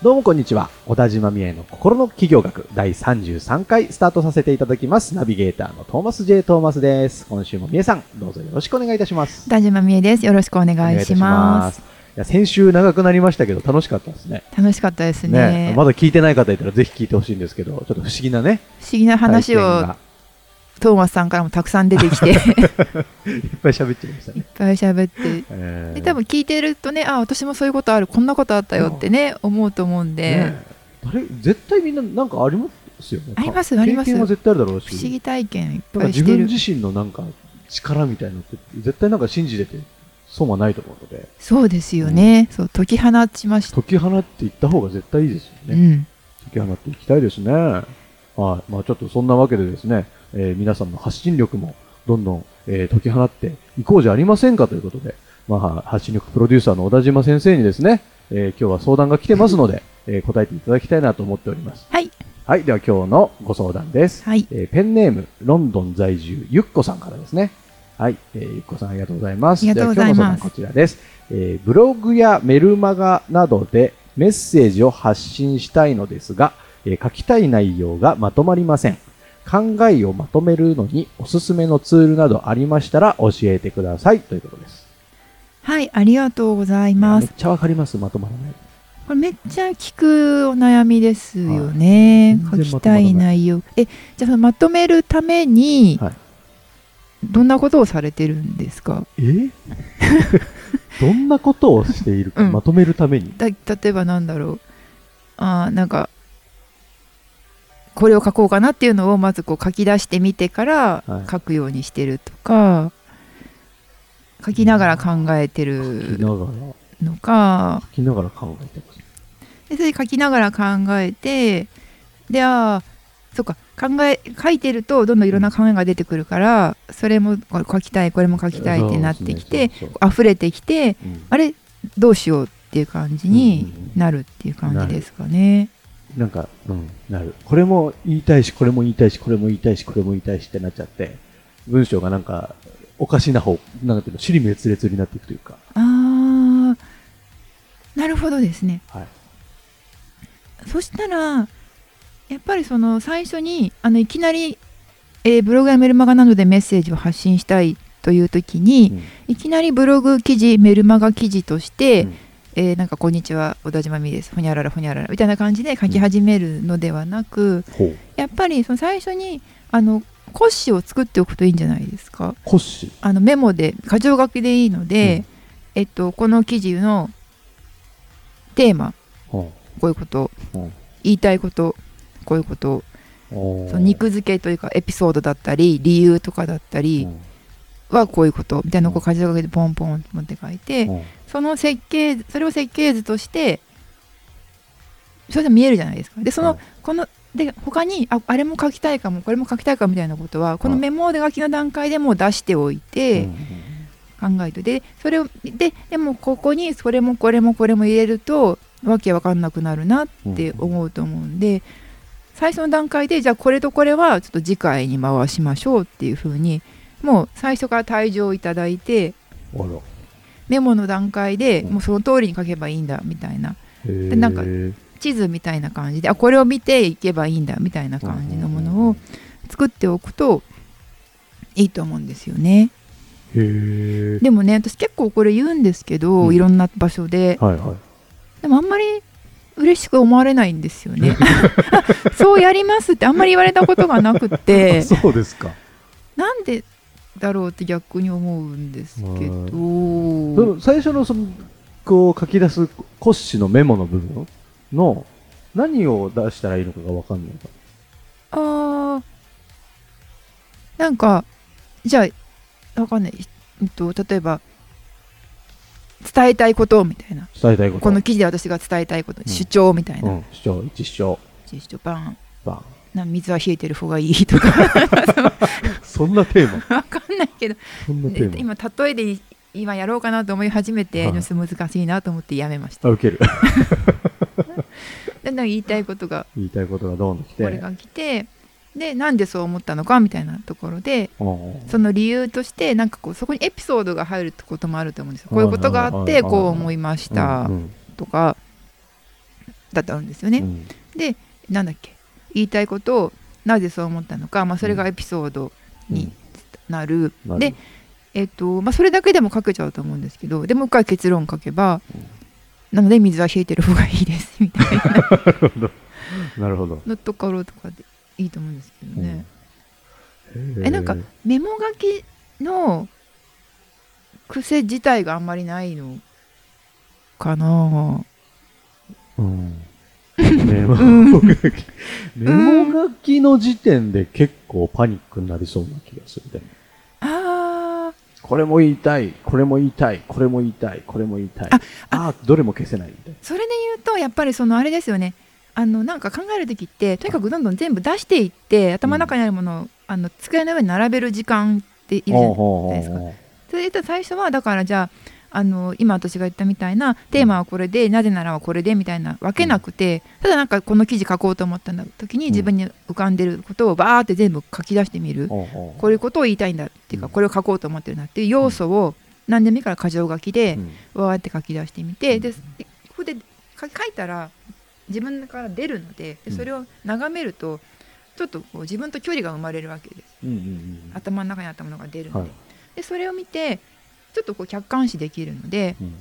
どうもこんにちは。小田島美恵の心の企業学第33回スタートさせていただきます。ナビゲーターのトーマス J. トーマスです。今週も美恵さん、どうぞよろしくお願いいたします。田島美恵です。よろしくお願いします。いますいや先週長くなりましたけど楽しかったですね。楽しかったですね。まだ聞いてない方いたらぜひ聞いてほしいんですけど、ちょっと不思議なね。不思議な話をトーマスさんからもたくさん出てきていっいっぱい喋っちゃいましたね。ぱい喋って。えーで多分聞いてるとね、あ、私もそういうことある、こんなことあったよってね、思うと思うんで、ね誰絶対みんななんかありますよね。ありますあります経験は絶対あるだろうし。不思議体験いっぱいしてる。自分自身のなんか力みたいなのって絶対なんか信じてて損はないと思うので。そうですよね。そう解き放ちました。解き放っていった方が絶対いいですよね。うん。解き放っていきたいですね。はい。まあちょっとそんなわけでですね、えー皆さんの発信力もどんどん、えー解き放っていこうじゃありませんかということで、まあ発信力プロデューサーの小田島先生にですね、えー今日は相談が来てますので、えー答えていただきたいなと思っております。はい。はい。では今日のご相談です。はい。えーペンネーム、ロンドン在住、ゆっこさんからですね。はい、えーゆっこさんありがとうございます。ありがとうございますでは今日の相談こちらです、えーブログやメルマガなどでメッセージを発信したいのですが、えー書きたい内容がまとまりません。考えをまとめるのにおすすめのツールなどありましたら教えてくださいということです。はい、ありがとうございます。めっちゃわかります、まとまらない。これめっちゃ聞くお悩みですよね。はい書きたい内容。え、じゃあそのまとめるために、はいどんなことをされてるんですか？え？ー どんなことをしているか、うんまとめるために？だ例えばなんだろうあーなんかこれを書こうかなっていうのをまずこう書き出してみてからはい。書くようにしてるとか、書きながら考えてるのか。書きながら考えてます。でそれで書きながら考えてでああそっか。考え書いてるとどんどんいろんな考えが出てくるからそれも書きたいこれも書きたいってなってきて、そうそう溢れてきてうん。あれ？どうしようっていう感じになるっていう感じですかね。なんか、うん、なる。これも言いたいし、これも言いたいし、これも言いたいし、これも言いたいしってなっちゃって、文章がなんか、おかしな方、なんていうの、尻滅裂になっていくというか。あーなるほどですね。はい。そしたらやっぱりその最初にあのいきなり、えーブログやメルマガなどでメッセージを発信したいという時に、うんいきなりブログ記事メルマガ記事として、うんえーなんか「こんにちは小田島美です。ほにゃららほにゃらら」みたいな感じで書き始めるのではなく、ほう。やっぱりその最初にあの骨子を作っておくといいんじゃないですか。骨子。あのメモで箇条書きでいいので、えっと、この記事のテーマほこういうこと言いたいことこういうことその肉付けというかエピソードだったり理由とかだったりうん。はこういうことみたいなのをこう箇条書きでポンポンと持って書いてうんその設計図それを設計図としてそれで見えるじゃないですか。でその、はい。こので他にああれも書きたいかもこれも書きたいかもみたいなことはこのはいメモで書きの段階でもう出しておいて考えてでそれをででもここにそれもこれもこれも入れるとわけわかんなくなるなって思うと思うんで最初の段階でじゃあこれとこれはちょっと次回に回しましょうっていうふうにもう最初から退場いただいて。メモの段階でうんもうその通りに書けばいいんだみたいなでなんか地図みたいな感じであこれを見ていけばいいんだみたいな感じのものを作っておくといいと思うんですよね。でもね私結構これ言うんですけど、うんいろんな場所ではいはい。でもあんまり嬉しく思われないんですよね。あ そうやりますってあんまり言われたことがなくあて そうですか。なんでだろうって逆に思うんですけそどの最初のその、こう書き出す骨子のメモの部分の何を出したらいいのかがわかんないか。あーなんかじゃあわかんない、えっと、例えば伝えたいことみたいな。伝えたいこと。この記事で私が伝えたいこと、うん。主張みたいな、うん、主張、一主張、主張バン。バン。な水は冷えてる方がいいとか。そんなテーマ。ないけど。今例えで今やろうかなと思い始めて、はい。難しいなと思ってやめました。あ、受ける。だんだん言いたいことが。言いたいことがどんどん来て。これが来てでなんでそう思ったのかみたいなところでうんその理由としてなんかこうそこにエピソードが入るってこともあると思うんですよ。こういうことがあってこう思いましたうんとかだったんですよね、うん。でなんだっけ。言いたいことをなぜそう思ったのか、まあ、それがエピソードになる、で、えっとまあ、それだけでも書けちゃうと思うんですけどでもう一回結論書けば、なので水は冷えてる方がいいですみたいな。なるほど。のところとかでいいと思うんですけどね、うん。えなんかメモ書きの癖自体があんまりないのかな。うん。メモ書き、メモ書きの時点で結構パニックになりそうな気がするでもあこれも言いたい、これも言いたい、これも言いたい、これも言いたい。あああ、どれも消せないみたいそれで言うとやっぱりそのあれですよねあのなんか考える時ってとにかくどんどん全部出していって頭の中にあるものを、あの机の上に並べる時間っているじゃな。ないですかそれで言ったら最初はだからじゃああの今私が言ったみたいなテーマはこれで、なぜならはこれでみたいな分けなくて、ただなんかこの記事書こうと思った時にうん。自分に浮かんでることをバーって全部書き出してみる、こういうことを言いたいんだっていうか、うん。これを書こうと思ってるなっていう要素を何でもいいから箇条書きでうん。わーって書き出してみて、うん。でここで書書いたら自分から出るのででうん。それを眺めるとちょっとこう自分と距離が生まれるわけです。頭の中にあったものが出るので,、はい。でそれを見てちょっとこう客観視できるのでうん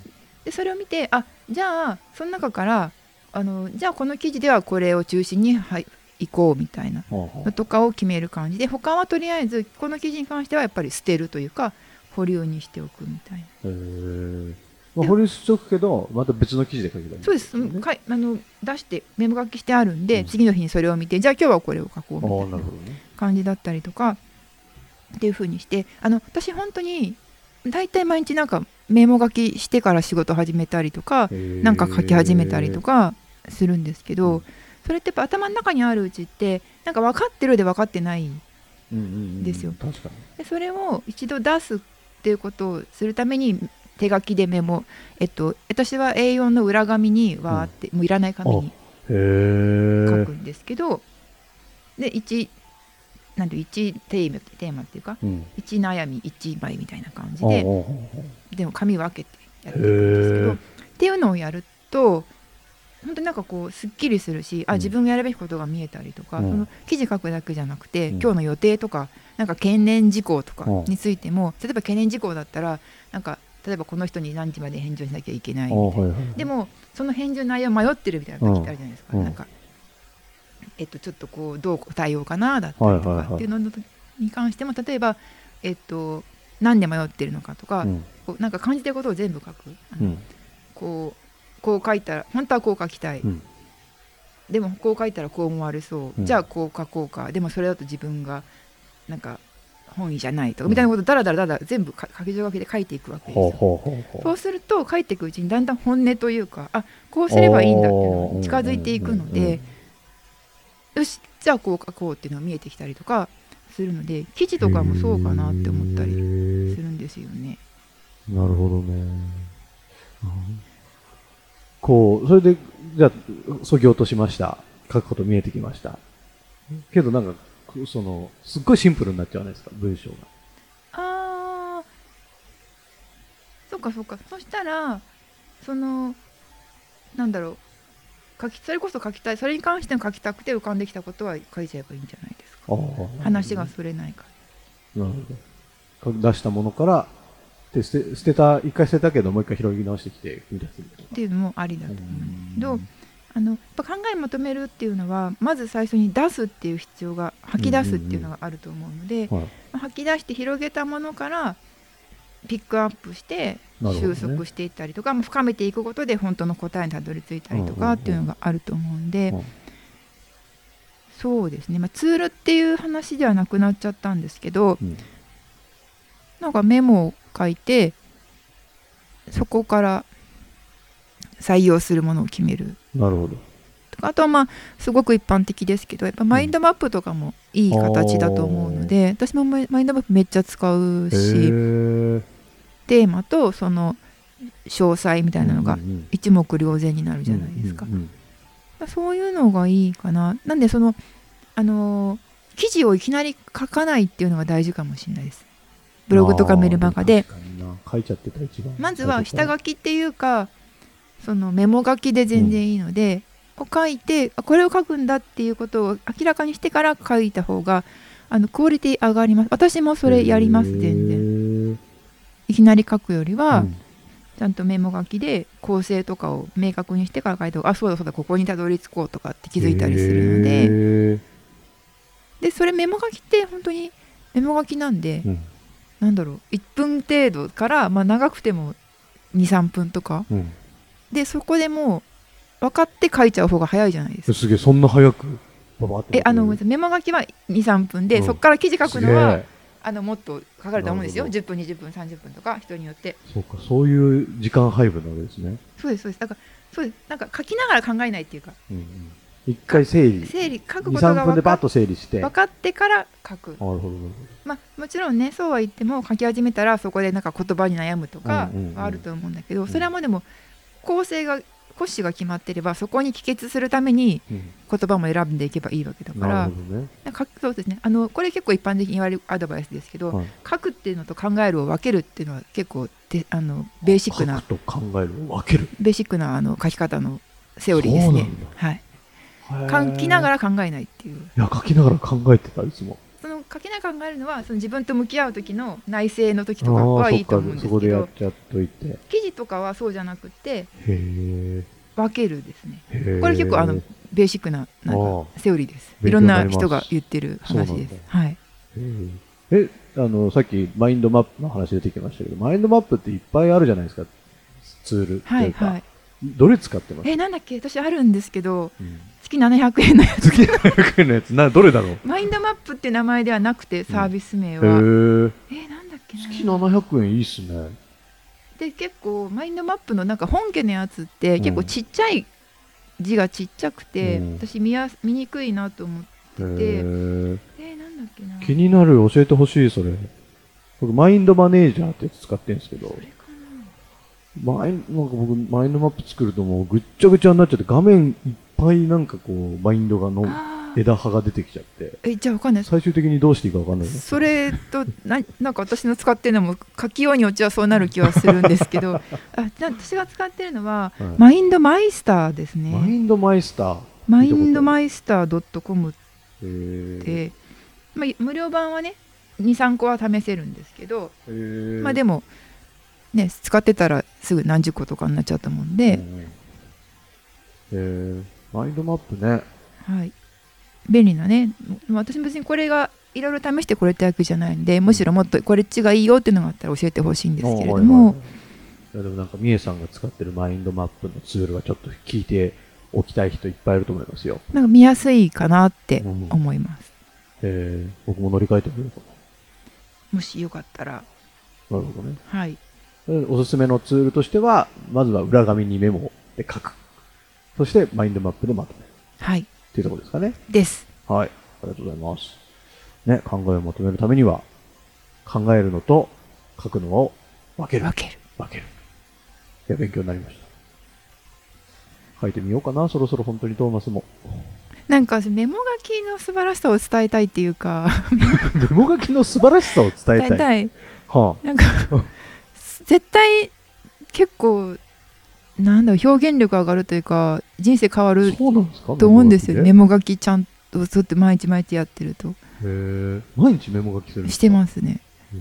でそれを見てあじゃあその中からあのじゃあこの記事ではこれを中心に、はい、行こうみたいなのとかを決める感じで他はとりあえずこの記事に関してはやっぱり捨てるというか保留にしておくみたいな。へーまあ、保留しとくけど、また別の記事で書けばいい。そうです、ねかいあの出してメモ書きしてあるんで、うん次の日にそれを見てじゃあ今日はこれを書こうみたいななるほどね。感じだったりとかっていう風にしてあの私本当に大体毎日なんかメモ書きしてから仕事始めたりとかなんか書き始めたりとかするんですけど、うん。それってやっぱ頭の中にあるうちってなんか分かってるで分かってないうんうんうんでそれを一度出すっていうことをするために手書きでメモ、えっと、私は A4 の裏紙にわーって、もういらない紙に。書くんですけど、で1なんて1テーマテーマっていうかうん。1悩み1枚みたいな感じででも紙分けてやっていくんですけどっていうのをやると本当になんかこうすっきりするしあうん。自分がやるべきことが見えたりとか、うん。その記事書くだけじゃなくて、うん。今日の予定とかなんか懸念事項とかうん。についても、例えば懸念事項だったらなんか例えばこの人に何時まで返事をしなきゃいけないみたいな。はいはい。でもその返事の内容迷ってるみたいな時ってあるじゃないですか、うん。なんか、えっと、ちょっとこうどう答えようかなだったりとかっていうのに関しても例えば、えっと、何で迷ってるのかとか、うん。こうなんか感じてることを全部書く、うん。こうこう書いたら本当はこう書きたい、うん。でもこう書いたらこう思われそう、うん。じゃあこう書こうか。でもそれだと自分がなんか本意じゃないと。かみたいなことだらだらだら全部か書き状書きで書いていくわけですよ。そうすると書いていくうちにだんだん本音というかあこうすればいいんだっていうのに近づいていくのでよしじゃあこう書こうっていうのが見えてきたりとかするので記事とかもそうかなって思ったりへすーるんですよね。なるほどね。うんこう、それで、じゃあ、そぎ落としました。書くこと見えてきました。けどなんか、その、すっごいシンプルになっちゃうじゃないですか、文章が。あーそっかそっかそしたらそのなんだろう書きそれこそ書きたいそれに関しても書きたくて浮かんできたことは書いちゃえばいいんじゃないですか。話がそれないから。なるほど。出したものから、で捨て捨てた、一回捨てたけど、もう一回拾い直してきて、踏み出すっていうのもありだと思う。んけど、うん。あのやっぱ考えまとめるっていうのはまず最初に出すっていう必要が吐き出すっていうのがあると思うので、はい。まあ吐き出して広げたものからピックアップして収束していったりとか、まあ深めていくことで本当の答えにたどり着いたりとうんうんうん。かっていうのがあると思うんで、うん。そうですね、まあ、ツールっていう話ではなくなっちゃったんですけどうん。なんかメモを書いてそこから採用するものを決める。なるほど。あとはまあすごく一般的ですけどやっぱマインドマップとかもいい形だと思うので、私もマインドマップめっちゃ使うへしーテーマとその詳細みたいなのがうんうん一目瞭然になるじゃないですか、うんうんそういうのがいいかな。なんでそのあのー記事をいきなり書かないっていうのが大事かもしれないです。ブログとかメルマガでまずは下書きっていうかそのメモ書きで全然いいので、を書いてあこれを書くんだっていうことを明らかにしてから書いた方があのクオリティ上がります。私もそれやります全然然いきなり書くよりは、うん。ちゃんとメモ書きで構成とかを明確にしてから書いた方があそうだそうだここにたどり着こうとかって気づいたりするので、でそれメモ書きって本当にメモ書きなんで、うん。なんだろう1分程度から、まあ、長くても23分とか。うん。でそこでもう分かって書いちゃう方が早いじゃないですか。すげえそんな早く？えあのメモ書きは23分で、うん。そこから記事書くのすはあのもっとかかると思うんですよ。な10分20分30分とか人によって。そうかそういう時間配分なわけですね、そうですそうです。だからそうです。なんか書きながら考えないっていうか。うんうん、一回整理。整理書くことが23分で分かっバッと整理して。分かってから書く。ほどなるまあ、もちろんねそうは言っても書き始めたらそこでなんか言葉に悩むとかうんうんうん。はあると思うんだけど、んそれはもうでも構成が骨子が決まってればそこに帰結するために、言葉も選んでいけばいいわけだうん、からなるほどね、かそうですねあのこれ結構一般的に言われるアドバイスですけど、はい、書くっていうのと考えるを分けるっていうのは結構であのベーシックな書くと考えるを分けるベーシックなあの書き方のセオリーですね。はい、書きながら考えないっていういや書きながら考えてたいつも書きながら考えるのはその自分と向き合う時の内省の時とかはいいと思うんですけどやっちゃっといて。へ記事とかはそうじゃなくてえ分けるですね。これ結構あのベーシックななんあかセオリーです。勉いろんな人が言ってる話です。はい。へええあのさっきマインドマップの話出てきましたけどマインドマップっていっぱいあるじゃないですか。ツールってはいいうか、はい。どれ使ってます？えなんだっけ？私あるんですけどうん月700円のやつ。月700円のやつ。などれだろう？マインドマップって名前ではなくてサービス名へは、ええーなんだっけな。月700円いいっすね。で結構マインドマップのなんか本家のやつってうん。結構ちっちゃい字がちっちゃくて、うん。私見や見にくいなと思ってへええー、なんだっけな。気になる教えてほしいそれ。僕マインドマネージャーってやつ使ってるんですけど。マインなんか僕マインドマップ作るともうぐっちゃぐちゃになっちゃって画面いっぱいなんかこうマインドがの枝葉が出てきちゃって。えじゃあわかんない。最終的にどうしていいかわかんないそれとななんか私の使ってるのも書きようによちはそうなる気はするんですけど。あじゃあ私が使ってるのははい。マインドマイスターですね。マインドマイスター。マインドイマイスター .com って、まあ、無料版はね23個は試せるんですけど、まあでもね使ってたらすぐ何十個とかになっちゃうと思うんうんで、うん。へーマインドマップね。はい、便利なね。まあ私も別にこれがいろいろ試してこれってわけじゃないんでむしろもっとこれっちがいいよっていうのがあったら教えてほしいんですけれども、はいやでもなんかみえさんが使ってるマインドマップのツールはちょっと聞いておきたい人いっぱいいると思いますよ。なんか見やすいかなってうん。思います、えー僕も乗り換えてみようかもしよかったら。ななるほどね。はい。でおすすめのツールとしてはまずは裏紙にメモで書くそしてマインドマップでまとめるはいっていうところですかねですはい。ありがとうございます。ね、考えをまとめるためには、考えるのと書くのを分ける。分ける分ける。いや、勉強になりました。書いてみようかな、そろそろ本当にトーマスも。なんかメモ書きの素晴らしさを伝えたいっていうか メモ書きの素晴らしさを伝えたい。伝えたいはなんか 絶対結構なんだろう表現力上がるというか人生変わあ、ると思うんですよ。メメモモ書きちゃんとそうやって毎日毎日やってると。へー。毎日メモ書きするしてますね、へ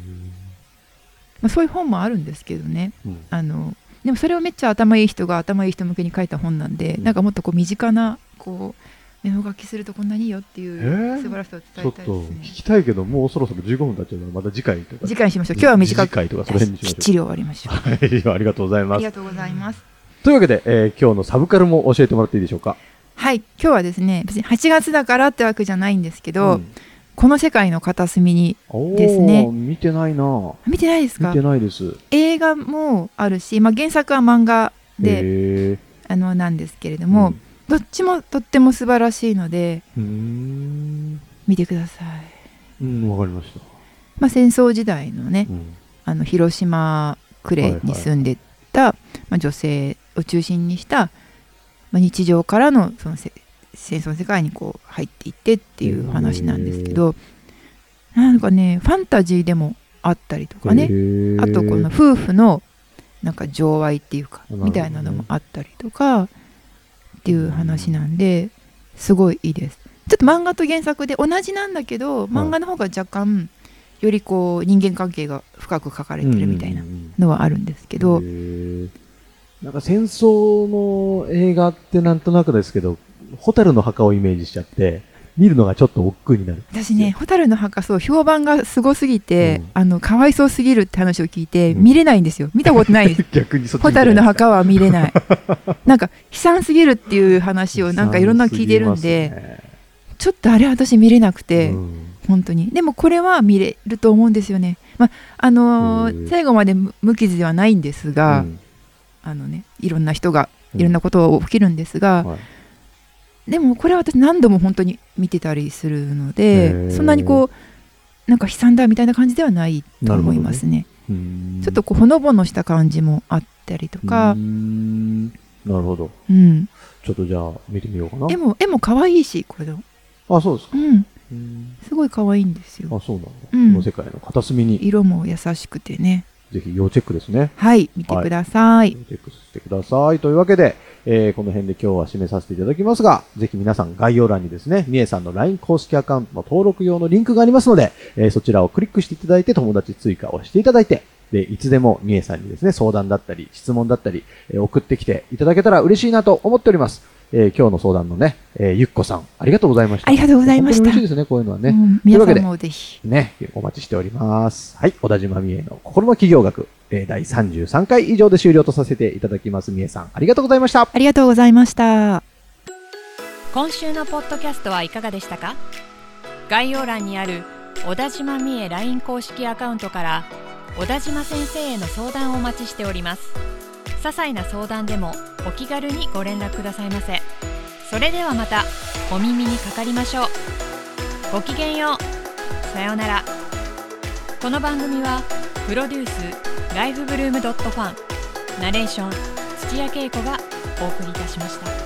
まあ、そういう本もあるんですけどね。ーうん。あのでもそれをめっちゃ頭いい人が頭いい人向けに書いた本なんで、うん。なんかもっとこう身近なこうメモ書きするとこんなにいいよっていう素晴らしさをち伝ょっとえたいですね。聞きたいけど、もうそろそろ15分経っちゃうので、また次回とか。次回にしましょう今日は短く次回とかその辺にしましょう。きっちり終わりましょう。はい、ありがとうございます。あり。がとうございますというわけで、えー今日のサブカルも教えてもらっていいでしょうか？はい。今日はですね別に8月だからってわけじゃないんですけど、ん。この世界の片隅にですね。見てないな。見てないですか？見てないです。映画もあるし、まあ、原作は漫画で、へあのなんですけれどーも、どっちもとっても素晴らしいので見てください、うんわかりました、まあ、戦争時代のねうん。あの広島呉に住んでた、まあ、女性を中心にした、まあ、日常からのそのせ戦争の世界にこう入っていってっていう話なんですけどなんかねファンタジーでもあったりとかねあとこの夫婦のなんか情愛っていうかみたいなのもあったりとかっていう話なんですごいいいです。ちょっと漫画と原作で同じなんだけど漫画の方が若干よりこう人間関係が深く書かれてるみたいなうんうんうんのはあるんですけどへーなんか戦争の映画ってなんとなくですけど、ホタルの墓をイメージしちゃって、見るのがちょっと億劫になる。私ね「蛍の墓」そう評判がすごすぎて、うん。あのかわいそうすぎるって話を聞いて、うん。見れないんですよ。見たことない。で す逆にそっちホタルの墓は見れない。なんか悲惨すぎるっていう話をなんかいろんなの聞いてるんで、ちょっとあれ私見れなくて、うん。本当に。でもこれは見れると思うんですよね。まああのー最後まで無無傷ではないんですが、うんあのねいろんな人がうん。いろんなこと起きるんですが、はい。でもこれは私何度も本当に見てたりするのへでー。そんなにこうなんか悲惨だみたいな感じではないと思いますね。うん。ちょっとこうほのぼのした感じもあったりとか。なるほど。うん、ちょっとじゃあ見てみようかな。絵も絵も可愛いしこれでも。あ、そうですか。うん。うん。すごい可愛いんですよ。あ、そうなんだ。うん。この世界の片隅に、色も優しくてねぜひ要チェックですね。はい見てください、チェックしてください。というわけで、えーこの辺で今日は締めさせていただきますが、ぜひ皆さん概要欄にですね、みえさんの LINE 公式アカウントの登録用のリンクがありますので、えーそちらをクリックしていただいて友達追加をしていただいて、で、いつでもみえさんにですね、相談だったり、質問だったり、えー送ってきていただけたら嬉しいなと思っております。えー今日の相談のね、えーゆっこさん、ありがとうございました。ありがとうございました本当に嬉しいですね、こういうのはね。うん皆さんもぜひね、お待ちしております。はい、小田島美恵の心の企業学、えー第33回以上で終了とさせていただきます。美恵さん、ありがとうございました。ありがとうございました今週のポッドキャストはいかがでしたか？概要欄にある小田島美恵 LINE 公式アカウントから小田島先生への相談をお待ちしております些細な相談でもお気軽にご連絡くださいませ。それではまたお耳にかかりましょう。ごきげんよう。さようなら。この番組はプロデュースライフブルームドットファンナレーション土屋恵子がお送りいたしました。